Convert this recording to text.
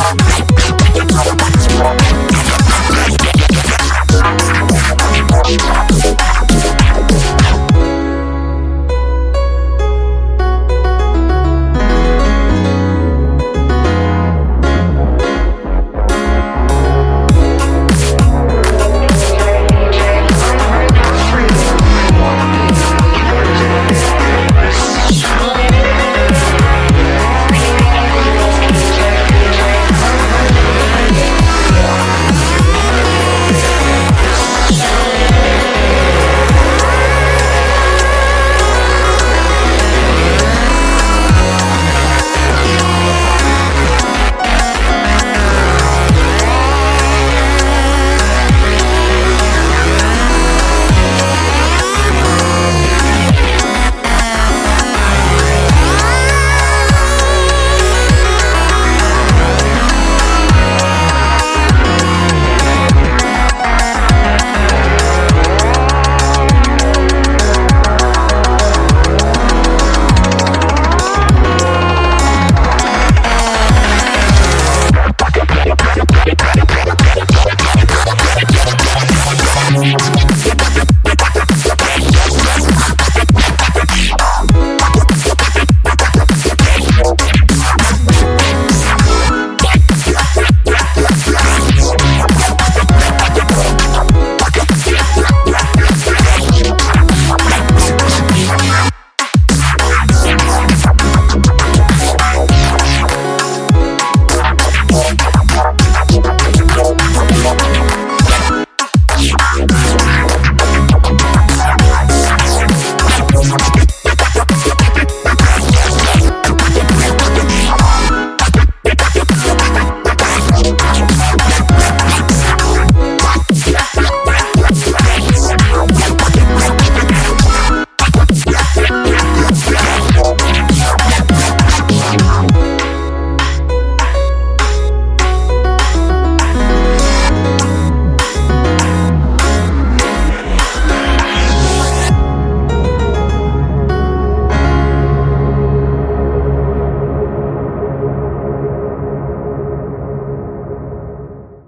Bye.